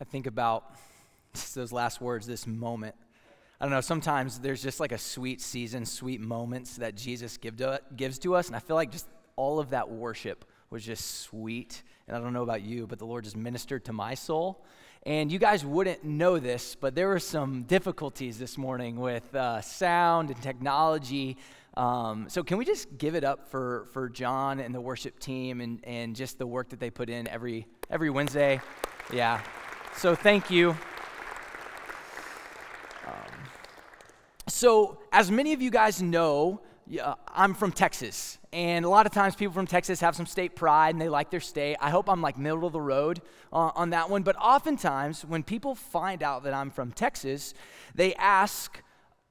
I think about those last words, this moment. I don't know, sometimes there's just like a sweet season, sweet moments that Jesus give to, gives to us. And I feel like just all of that worship was just sweet. And I don't know about you, but the Lord just ministered to my soul. And you guys wouldn't know this, but there were some difficulties this morning with uh, sound and technology. Um, so, can we just give it up for, for John and the worship team and, and just the work that they put in every, every Wednesday? Yeah. So, thank you. Um, so, as many of you guys know, yeah, I'm from Texas, and a lot of times people from Texas have some state pride and they like their state. I hope I'm like middle of the road uh, on that one. But oftentimes, when people find out that I'm from Texas, they ask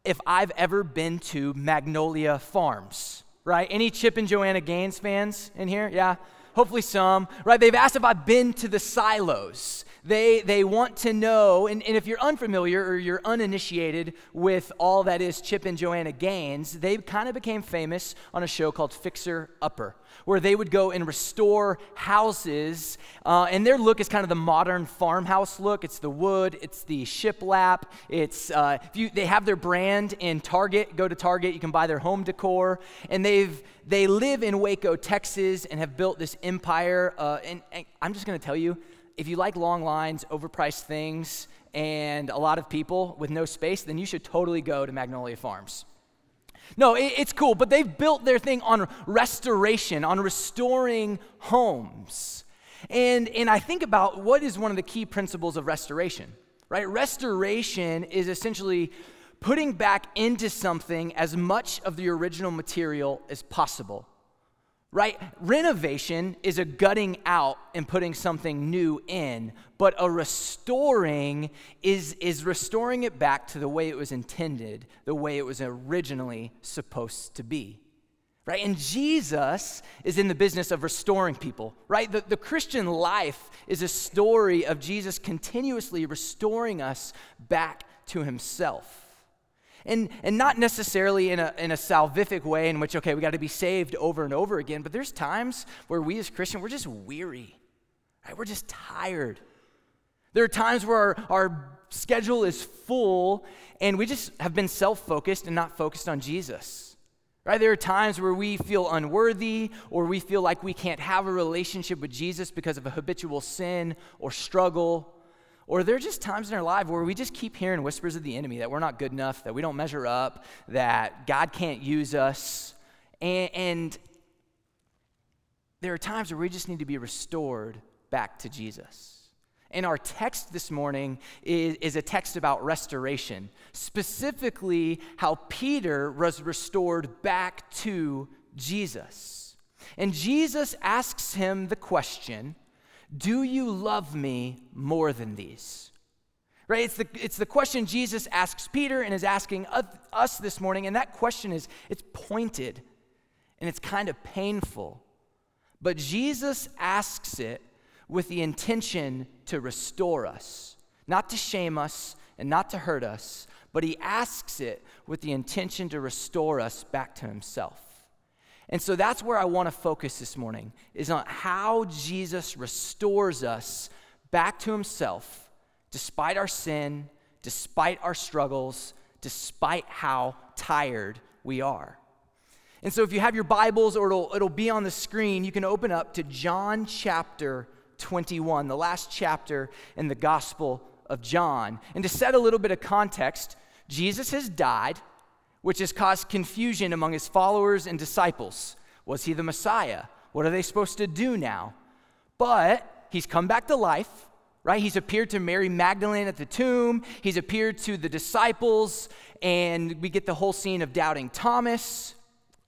if I've ever been to Magnolia Farms, right? Any Chip and Joanna Gaines fans in here? Yeah? Hopefully some, right? They've asked if I've been to the silos. They, they want to know, and, and if you're unfamiliar or you're uninitiated with all that is Chip and Joanna Gaines, they kind of became famous on a show called Fixer Upper, where they would go and restore houses. Uh, and their look is kind of the modern farmhouse look. It's the wood, it's the shiplap. It's uh, if you they have their brand in Target. Go to Target, you can buy their home decor, and they've they live in Waco, Texas, and have built this empire. Uh, and, and I'm just going to tell you if you like long lines, overpriced things, and a lot of people with no space, then you should totally go to Magnolia Farms. No, it, it's cool, but they've built their thing on restoration, on restoring homes. And, and I think about what is one of the key principles of restoration, right? Restoration is essentially putting back into something as much of the original material as possible right? Renovation is a gutting out and putting something new in, but a restoring is, is restoring it back to the way it was intended, the way it was originally supposed to be. Right? And Jesus is in the business of restoring people, right? The, the Christian life is a story of Jesus continuously restoring us back to himself and, and not necessarily in a, in a salvific way in which, okay, we got to be saved over and over again, but there's times where we as Christians, we're just weary, right? We're just tired. There are times where our, our schedule is full and we just have been self focused and not focused on Jesus. Right? There are times where we feel unworthy or we feel like we can't have a relationship with Jesus because of a habitual sin or struggle or there are just times in our life where we just keep hearing whispers of the enemy that we're not good enough, that we don't measure up, that God can't use us. And, and there are times where we just need to be restored back to Jesus. And our text this morning is, is, a text about restoration, specifically how Peter was restored back to Jesus. And Jesus asks him the question do you love me more than these? Right? It's the, it's the question Jesus asks Peter and is asking us this morning. And that question is, it's pointed and it's kind of painful. But Jesus asks it with the intention to restore us, not to shame us and not to hurt us, but he asks it with the intention to restore us back to himself. And so that's where I want to focus this morning is on how Jesus restores us back to himself despite our sin, despite our struggles, despite how tired we are. And so if you have your Bibles or it'll, it'll be on the screen, you can open up to John chapter 21, the last chapter in the Gospel of John. And to set a little bit of context, Jesus has died which has caused confusion among his followers and disciples. Was he the Messiah? What are they supposed to do now? But he's come back to life, right? He's appeared to Mary Magdalene at the tomb, he's appeared to the disciples, and we get the whole scene of doubting Thomas.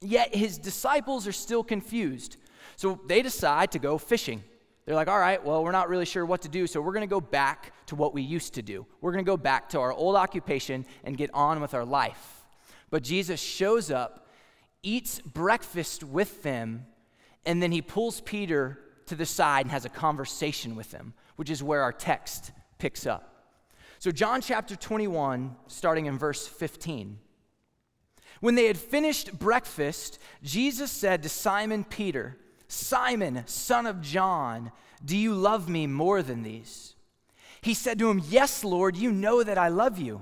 Yet his disciples are still confused. So they decide to go fishing. They're like, all right, well, we're not really sure what to do, so we're going to go back to what we used to do. We're going to go back to our old occupation and get on with our life. But Jesus shows up, eats breakfast with them, and then he pulls Peter to the side and has a conversation with him, which is where our text picks up. So, John chapter 21, starting in verse 15. When they had finished breakfast, Jesus said to Simon Peter, Simon, son of John, do you love me more than these? He said to him, Yes, Lord, you know that I love you.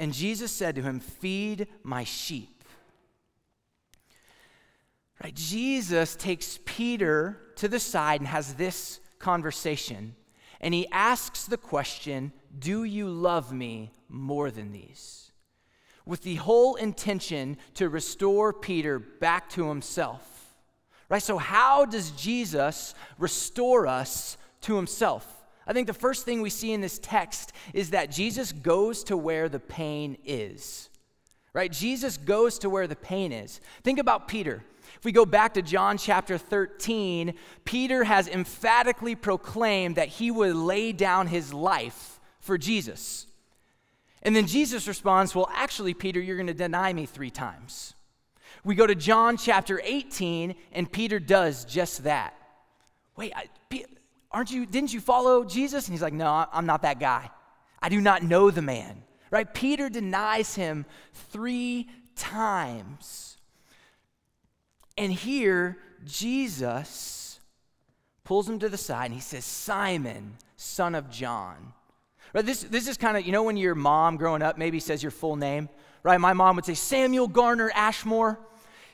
And Jesus said to him, Feed my sheep. Right? Jesus takes Peter to the side and has this conversation. And he asks the question, Do you love me more than these? With the whole intention to restore Peter back to himself. Right? So, how does Jesus restore us to himself? I think the first thing we see in this text is that Jesus goes to where the pain is. Right? Jesus goes to where the pain is. Think about Peter. If we go back to John chapter 13, Peter has emphatically proclaimed that he would lay down his life for Jesus. And then Jesus responds, Well, actually, Peter, you're going to deny me three times. We go to John chapter 18, and Peter does just that. Wait, I, aren't you, didn't you follow Jesus? And he's like, No, I'm not that guy. I do not know the man. Right? Peter denies him three times. And here, Jesus pulls him to the side and he says, Simon, son of John. Right? This, this is kind of, you know, when your mom growing up maybe says your full name, right? My mom would say, Samuel Garner Ashmore.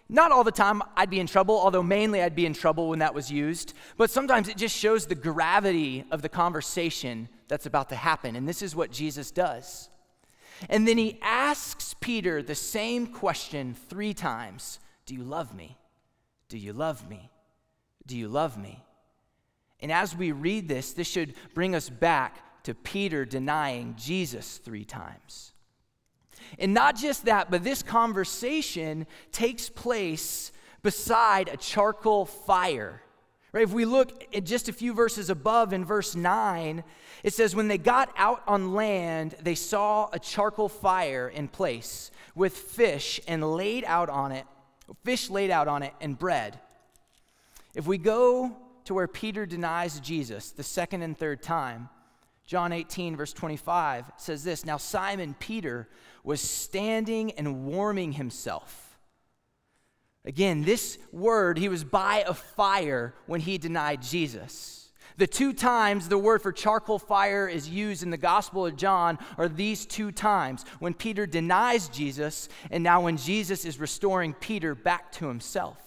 Not all the time I'd be in trouble, although mainly I'd be in trouble when that was used. But sometimes it just shows the gravity of the conversation that's about to happen. And this is what Jesus does. And then he asks Peter the same question three times Do you love me? Do you love me? Do you love me? And as we read this, this should bring us back to Peter denying Jesus three times. And not just that, but this conversation takes place beside a charcoal fire. Right? If we look at just a few verses above in verse 9, it says, When they got out on land, they saw a charcoal fire in place with fish and laid out on it, fish laid out on it and bread. If we go to where Peter denies Jesus the second and third time, John 18, verse 25 says this Now Simon Peter was standing and warming himself. Again, this word, he was by a fire when he denied Jesus. The two times the word for charcoal fire is used in the Gospel of John are these two times when Peter denies Jesus and now when Jesus is restoring Peter back to himself.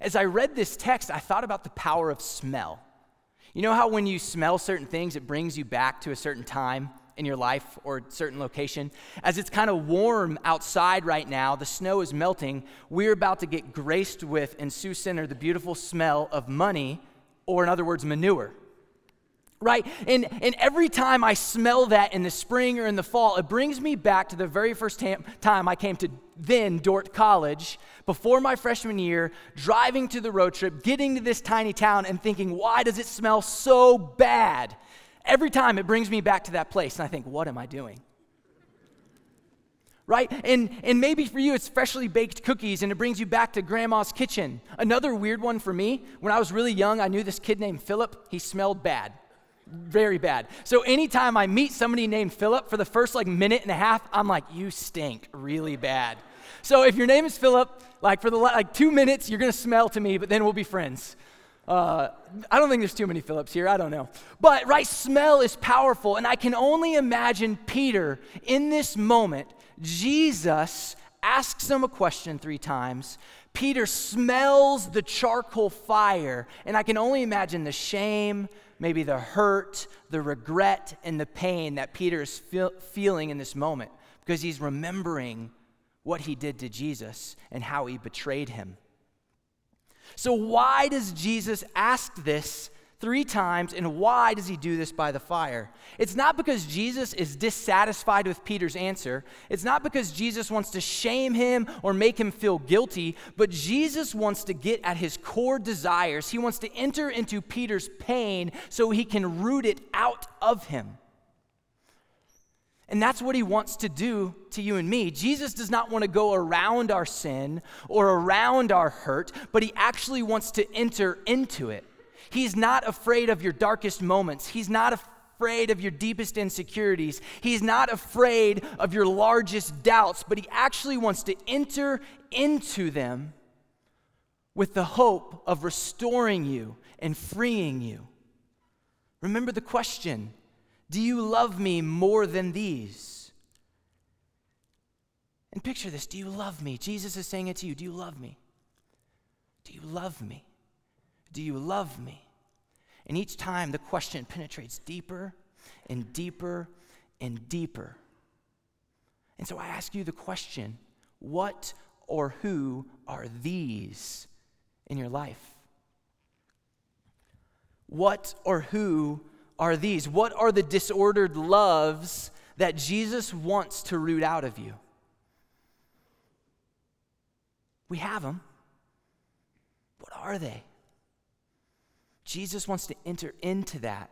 As I read this text, I thought about the power of smell. You know how when you smell certain things, it brings you back to a certain time? In your life or certain location. As it's kind of warm outside right now, the snow is melting, we're about to get graced with in Sioux Center the beautiful smell of money, or in other words, manure. Right? And, and every time I smell that in the spring or in the fall, it brings me back to the very first tam- time I came to then Dordt College, before my freshman year, driving to the road trip, getting to this tiny town, and thinking, why does it smell so bad? Every time it brings me back to that place, and I think, what am I doing? Right? And, and maybe for you, it's freshly baked cookies and it brings you back to grandma's kitchen. Another weird one for me, when I was really young, I knew this kid named Philip. He smelled bad, very bad. So anytime I meet somebody named Philip, for the first like minute and a half, I'm like, you stink really bad. So if your name is Philip, like for the like two minutes, you're gonna smell to me, but then we'll be friends. Uh, I don't think there's too many Phillips here. I don't know. But, right, smell is powerful. And I can only imagine Peter in this moment. Jesus asks him a question three times. Peter smells the charcoal fire. And I can only imagine the shame, maybe the hurt, the regret, and the pain that Peter is feel, feeling in this moment because he's remembering what he did to Jesus and how he betrayed him. So, why does Jesus ask this three times. And why does he do this by the fire? It's not because Jesus is dissatisfied with Peter's answer. It's not because Jesus wants to shame him or make him feel guilty, but Jesus wants to get at his core desires. He wants to enter into Peter's pain so he can root it out of him. And that's what he wants to do to you and me. Jesus does not want to go around our sin or around our hurt, but he actually wants to enter into it. He's not afraid of your darkest moments. He's not afraid of your deepest insecurities. He's not afraid of your largest doubts, but he actually wants to enter into them with the hope of restoring you and freeing you. Remember the question Do you love me more than these? And picture this Do you love me? Jesus is saying it to you. Do you love me? Do you love me? Do you love me? And each time the question penetrates deeper and deeper and deeper. And so I ask you the question what or who are these in your life? What or who are these? What are the disordered loves that Jesus wants to root out of you? We have them. What are they? Jesus wants to enter into that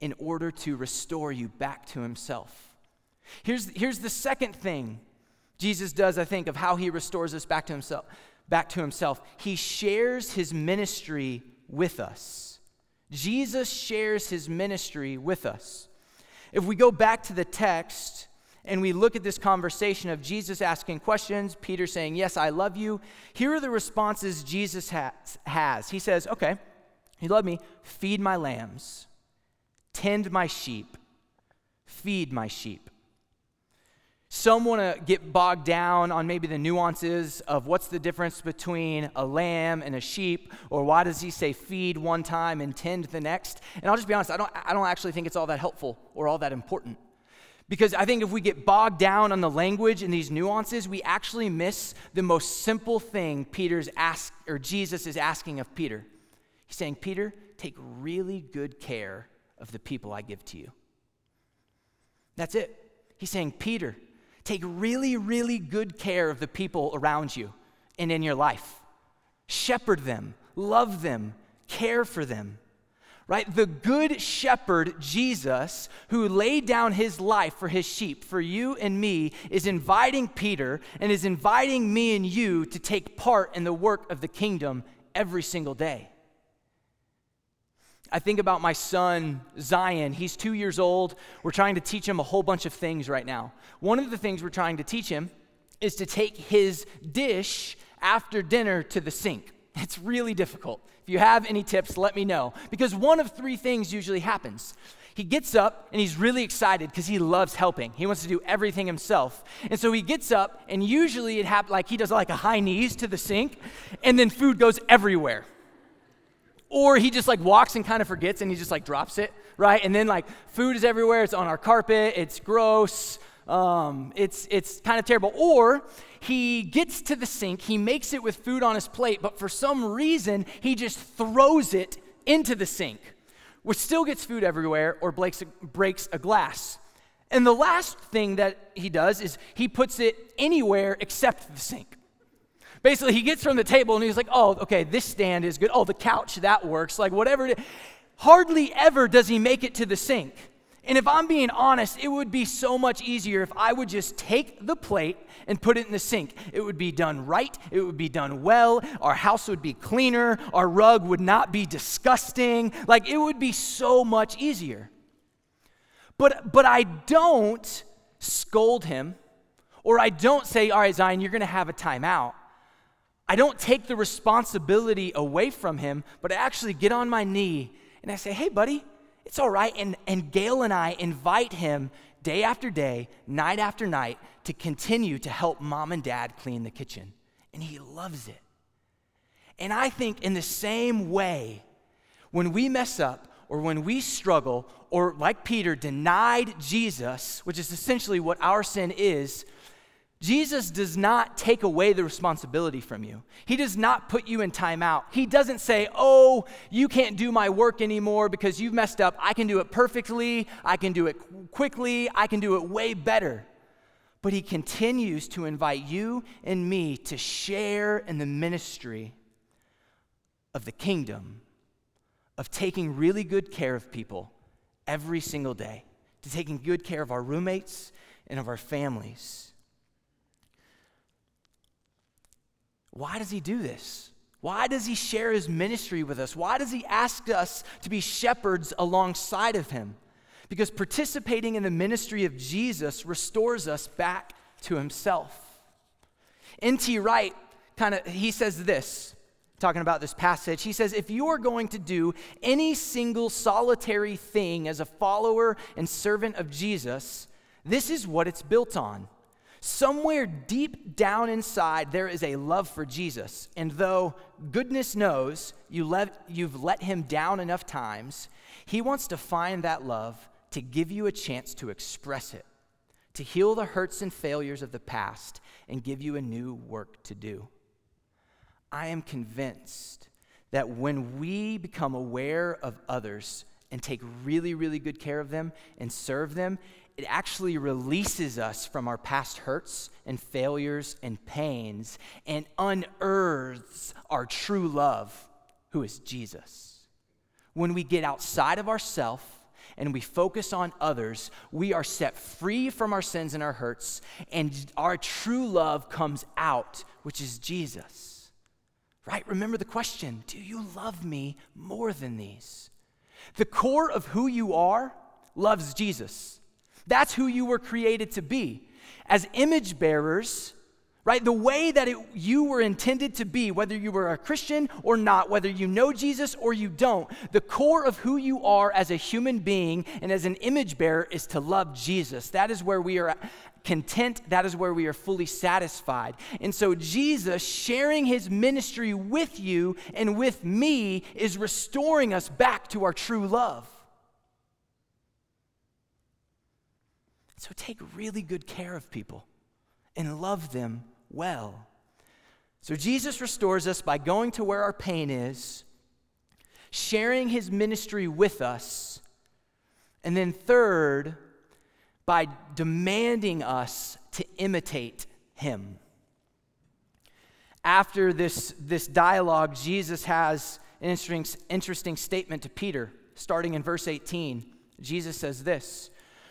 in order to restore you back to himself. Here's, here's the second thing Jesus does, I think, of how he restores us back to himself. Back to himself. He shares his ministry with us. Jesus shares his ministry with us. If we go back to the text and we look at this conversation of Jesus asking questions, Peter saying, Yes, I love you, here are the responses Jesus has. He says, Okay, he loved me. Feed my lambs, tend my sheep, feed my sheep. Some want to get bogged down on maybe the nuances of what's the difference between a lamb and a sheep, or why does he say feed one time and tend the next? And I'll just be honest, I don't, I don't actually think it's all that helpful or all that important. Because I think if we get bogged down on the language and these nuances, we actually miss the most simple thing Peter's ask or Jesus is asking of Peter. He's saying, Peter, take really good care of the people I give to you. That's it. He's saying, Peter, take really, really good care of the people around you and in your life. Shepherd them, love them, care for them. Right? The good shepherd, Jesus, who laid down his life for his sheep, for you and me, is inviting Peter and is inviting me and you to take part in the work of the kingdom every single day. I think about my son, Zion. He's two years old. We're trying to teach him a whole bunch of things right now. One of the things we're trying to teach him is to take his dish after dinner to the sink. It's really difficult. If you have any tips, let me know. Because one of three things usually happens. He gets up and he's really excited because he loves helping. He wants to do everything himself. And so he gets up, and usually it happens like he does like a high knees to the sink, and then food goes everywhere or he just like walks and kind of forgets and he just like drops it, right? And then like food is everywhere, it's on our carpet, it's gross, um, it's, it's kind of terrible. Or he gets to the sink, he makes it with food on his plate, but for some reason he just throws it into the sink, which still gets food everywhere or breaks a, breaks a glass. And the last thing that he does is he puts it anywhere except the sink. Basically, he gets from the table and he's like, oh, okay, this stand is good. Oh, the couch, that works. Like, whatever. Hardly ever does he make it to the sink. And if I'm being honest, it would be so much easier if I would just take the plate and put it in the sink. It would be done right, it would be done well, our house would be cleaner, our rug would not be disgusting. Like it would be so much easier. But but I don't scold him or I don't say, "All right, Zion, you're going to have a timeout." I don't take the responsibility away from him, but I actually get on my knee and I say, hey, buddy, it's all right. And, and Gail and I invite him day after day, night after night, to continue to help mom and dad clean the kitchen. And he loves it. And I think in the same way, when we mess up or when we struggle, or like Peter denied Jesus, which is essentially what our sin is, Jesus does not take away the responsibility from you. He does not put you in timeout. He doesn't say, Oh, you can't do my work anymore because you've messed up. I can do it perfectly. I can do it quickly. I can do it way better. But He continues to invite you and me to share in the ministry of the kingdom, of taking really good care of people every single day, to taking good care of our roommates and of our families. Why does he do this? Why does he share his ministry with us? Why does he ask us to be shepherds alongside of him? Because participating in the ministry of Jesus restores us back to himself. N.T. Wright kind of he says this talking about this passage. He says, If you are going to do any single solitary thing as a follower and servant of Jesus, this is what it's built on Somewhere deep down inside, there is a love for Jesus. And though goodness knows you let, you've let him down enough times, he wants to find that love to give you a chance to express it, to heal the hurts and failures of the past, and give you a new work to do. I am convinced that when we become aware of others and take really, really good care of them and serve them, it actually releases us from our past hurts and failures and pains and unearths our true love, who is Jesus. When we get outside of ourselves and we focus on others, we are set free from our sins and our hurts, and our true love comes out, which is Jesus. Right? Remember the question Do you love me more than these? The core of who you are loves Jesus. That's who you were created to be. As image bearers, right? The way that it, you were intended to be, whether you were a Christian or not, whether you know Jesus or you don't, the core of who you are as a human being and as an image bearer is to love Jesus. That is where we are content. That is where we are fully satisfied. And so, Jesus sharing his ministry with you and with me is restoring us back to our true love. So take really good care of people and love them well. So Jesus restores us by going to where our pain is, sharing his ministry with us, and then third, by demanding us to imitate him. After this, this dialogue, Jesus has an interesting, interesting statement to Peter, starting in verse 18. Jesus says this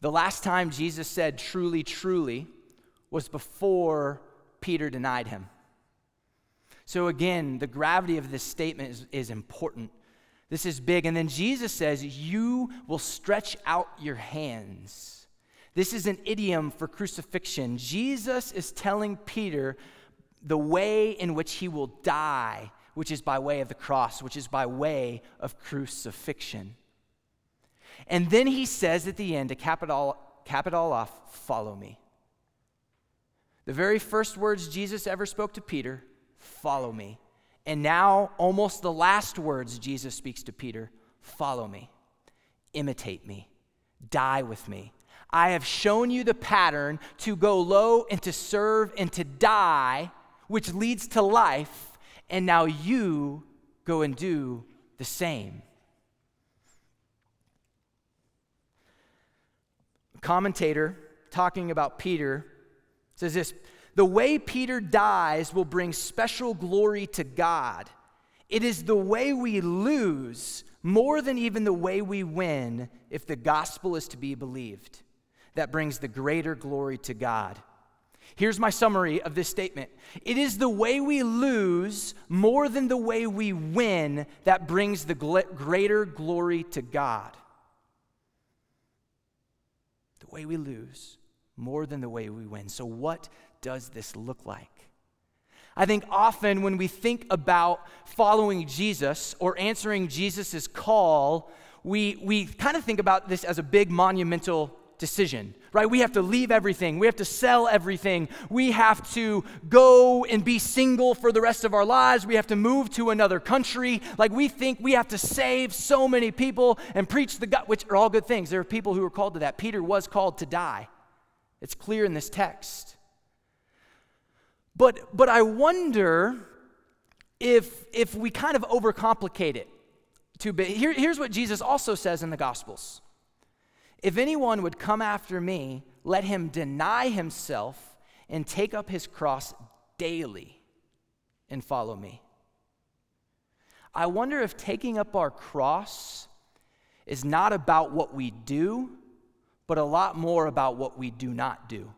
The last time Jesus said truly, truly was before Peter denied him. So, again, the gravity of this statement is, is important. This is big. And then Jesus says, You will stretch out your hands. This is an idiom for crucifixion. Jesus is telling Peter the way in which he will die, which is by way of the cross, which is by way of crucifixion. And then he says at the end, to cap it all, cap it all off, follow me. The very first words Jesus ever spoke to Peter, follow me. And now, almost the last words Jesus speaks to Peter, follow me, imitate me, die with me. I have shown you the pattern to go low and to serve and to die, which leads to life. And now you go and do the same. Commentator talking about Peter says this The way Peter dies will bring special glory to God. It is the way we lose more than even the way we win if the gospel is to be believed that brings the greater glory to God. Here's my summary of this statement It is the way we lose more than the way we win that brings the greater glory to God way we lose more than the way we win. So, what does this look like? I think often when we think about following Jesus or answering Jesus' call, we, we kind of think about this as a big monumental decision, right? We have to leave everything. We have to sell everything. We have to go and be single for the rest of our lives. We have to move to another country. Like we think we have to save so many people and preach the God, which are all good things. There are people who are called to that. Peter was called to die. It's clear in this text. But, but I wonder if, if we kind of overcomplicate it too big. Here, here's what Jesus also says in the Gospels If anyone would come after me, let him deny himself and take up his cross daily and follow me. I wonder if taking up our cross is not about what we do, but a lot more about what we do not do.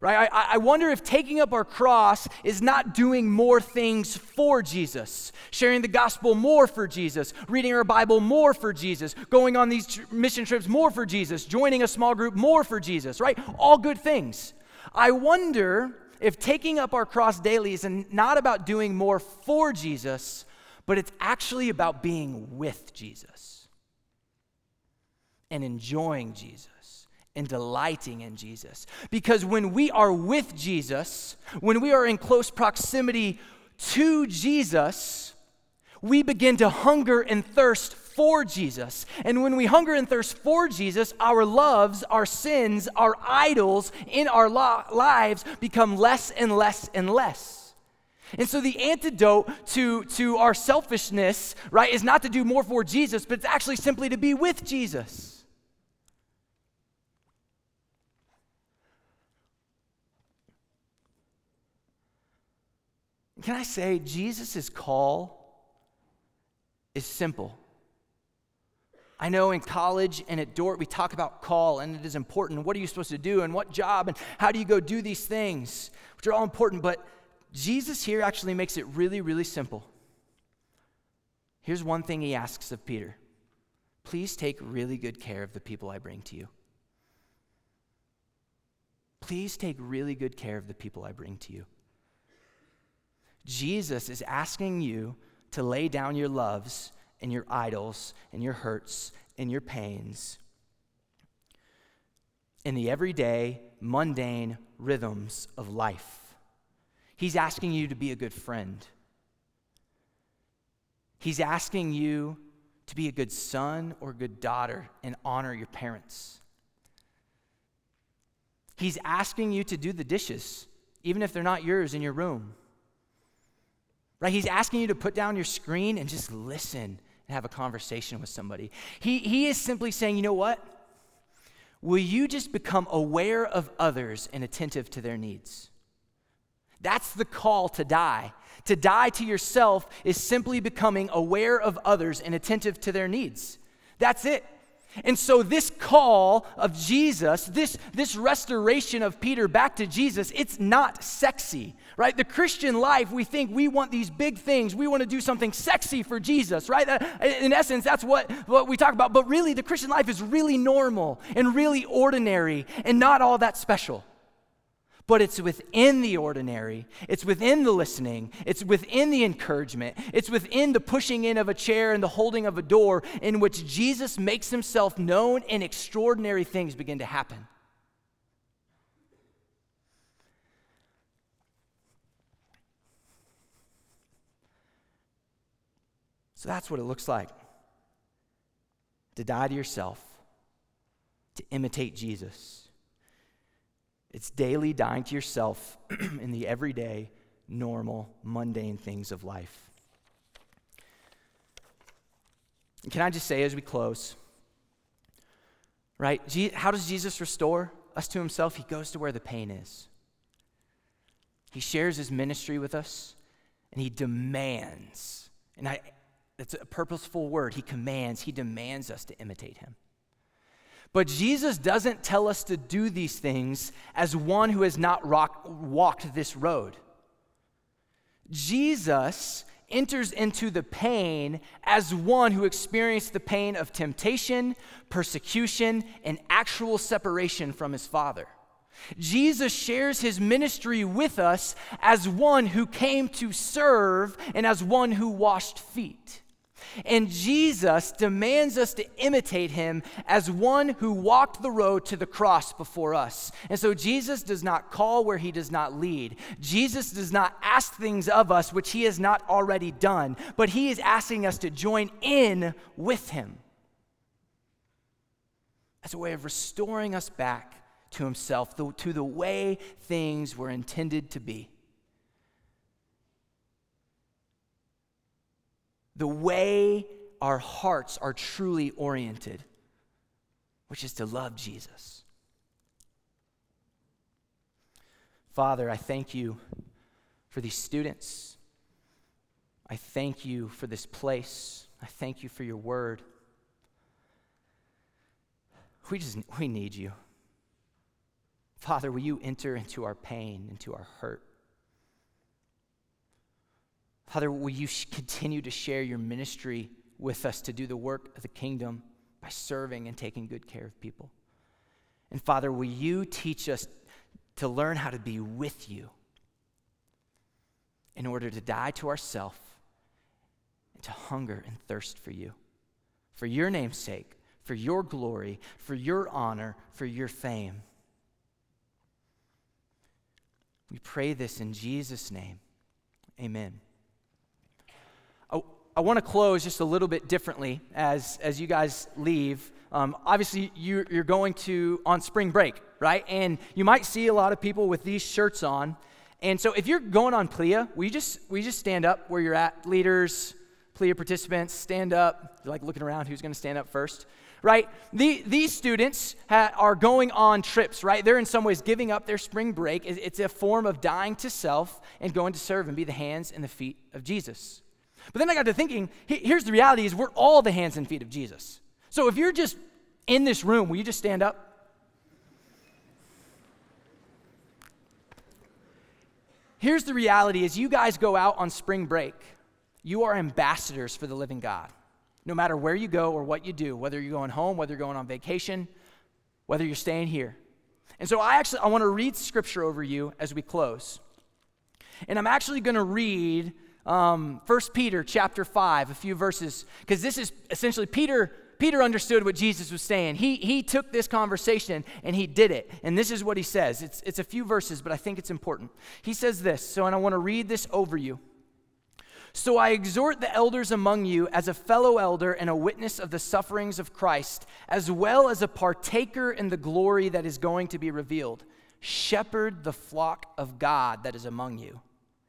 Right? I, I wonder if taking up our cross is not doing more things for Jesus, sharing the gospel more for Jesus, reading our Bible more for Jesus, going on these tr- mission trips more for Jesus, joining a small group more for Jesus, right? All good things. I wonder if taking up our cross daily is not about doing more for Jesus, but it's actually about being with Jesus and enjoying Jesus and delighting in Jesus. Because when we are with Jesus, when we are in close proximity to Jesus, we begin to hunger and thirst for Jesus. And when we hunger and thirst for Jesus, our loves, our sins, our idols in our lo- lives become less and less and less. And so the antidote to, to our selfishness, right, is not to do more for Jesus, but it's actually simply to be with Jesus. Can I say, Jesus' call is simple. I know in college and at Dordt we talk about call and it is important. What are you supposed to do and what job and how do you go do these things, which are all important. But Jesus here actually makes it really, really simple. Here's one thing he asks of Peter Please take really good care of the people I bring to you. Please take really good care of the people I bring to you. Jesus is asking you to lay down your loves and your idols and your hurts and your pains in the everyday, mundane rhythms of life. He's asking you to be a good friend. He's asking you to be a good son or good daughter and honor your parents. He's asking you to do the dishes, even if they're not yours in your room. Right? He's asking you to put down your screen and just listen and have a conversation with somebody. He, he is simply saying, you know what? Will you just become aware of others and attentive to their needs? That's the call to die. To die to yourself is simply becoming aware of others and attentive to their needs. That's it. And so, this call of Jesus, this, this restoration of Peter back to Jesus, it's not sexy, right? The Christian life, we think we want these big things. We want to do something sexy for Jesus, right? In essence, that's what, what we talk about. But really, the Christian life is really normal and really ordinary and not all that special but it's within the ordinary, it's within the listening, it's within the encouragement, it's within the pushing in of a chair and the holding of a door in which Jesus makes himself known and extraordinary things begin to happen. So that's what it looks like to die to yourself, to imitate Jesus. It's daily dying to yourself in the everyday, normal, mundane things of life. And can I just say as we close, right? How does Jesus restore us to himself? He goes to where the pain is. He shares his ministry with us and he demands, and I, that's a purposeful word. He commands, he demands us to imitate him. But Jesus doesn't tell us to do these things as one who has not rock, walked this road. Jesus enters into the pain as one who experienced the pain of temptation, persecution, and actual separation from his Father. Jesus shares his ministry with us as one who came to serve and as one who washed feet. And Jesus demands us to imitate him as one who walked the road to the cross before us. And so Jesus does not call where he does not lead. Jesus does not ask things of us which he has not already done, but he is asking us to join in with him as a way of restoring us back to himself, to the way things were intended to be. The way our hearts are truly oriented, which is to love Jesus. Father, I thank you for these students. I thank you for this place. I thank you for your word. We just we need you. Father, will you enter into our pain, into our hurt? Father, will you continue to share your ministry with us to do the work of the kingdom by serving and taking good care of people? And Father, will you teach us to learn how to be with you in order to die to ourself and to hunger and thirst for you? For your name's sake, for your glory, for your honor, for your fame. We pray this in Jesus' name. Amen. I, want to close just a little bit differently as, as you guys leave. Um, obviously, you, you're going to on spring break, right? And you might see a lot of people with these shirts on. And so, if you're going on PLEA, we just we just stand up where you're at. Leaders, PLEA participants, stand up. You're like looking around, who's going to stand up first? right? The, these students ha, are going on trips, right? They're in some ways giving up their spring break. It's a form of dying to self and going to serve and be the hands and the feet of Jesus. But then I got to thinking, here's the reality is we're all the hands and feet of Jesus. So if you're just in this room, will you just stand up? Here's the reality is you guys go out on spring break. You are ambassadors for the living God no matter where you go or what you do, whether you're going home, whether you're going on vacation, whether you're staying here. And so I actually I want to read scripture over you as we close. And I'm actually going to read um, 1 Peter chapter 5, a few verses, because this is essentially Peter. Peter understood what Jesus was saying. He, he took this conversation and he did it. And this is what he says. It's, it's a few verses, but I think it's important. He says this, so and I want to read this over you. So I exhort the elders among you as a fellow elder and a witness of the sufferings of Christ, as well as a partaker in the glory that is going to be revealed. Shepherd the flock of God that is among you,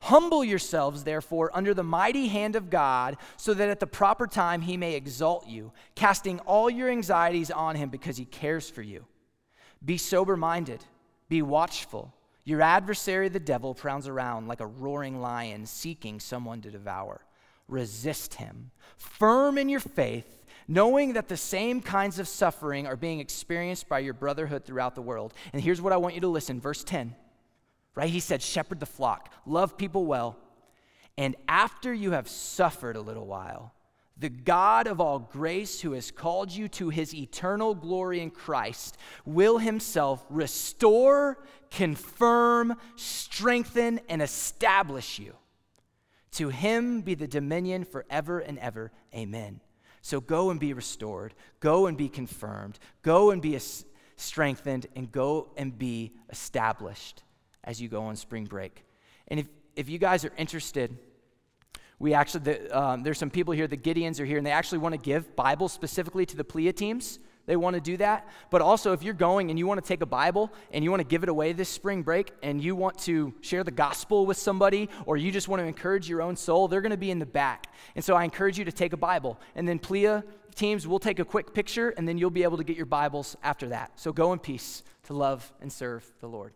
Humble yourselves, therefore, under the mighty hand of God, so that at the proper time he may exalt you, casting all your anxieties on him because he cares for you. Be sober minded, be watchful. Your adversary, the devil, prowls around like a roaring lion seeking someone to devour. Resist him, firm in your faith, knowing that the same kinds of suffering are being experienced by your brotherhood throughout the world. And here's what I want you to listen verse 10 right? He said, shepherd the flock, love people well. And after you have suffered a little while, the God of all grace, who has called you to his eternal glory in Christ, will himself restore, confirm, strengthen, and establish you. To him be the dominion forever and ever. Amen. So go and be restored, go and be confirmed, go and be strengthened, and go and be established as you go on spring break. And if, if you guys are interested, we actually, the, um, there's some people here, the Gideons are here, and they actually want to give Bibles specifically to the PLEA teams. They want to do that. But also, if you're going and you want to take a Bible and you want to give it away this spring break and you want to share the gospel with somebody or you just want to encourage your own soul, they're going to be in the back. And so I encourage you to take a Bible. And then PLEA teams we'll take a quick picture and then you'll be able to get your Bibles after that. So go in peace to love and serve the Lord.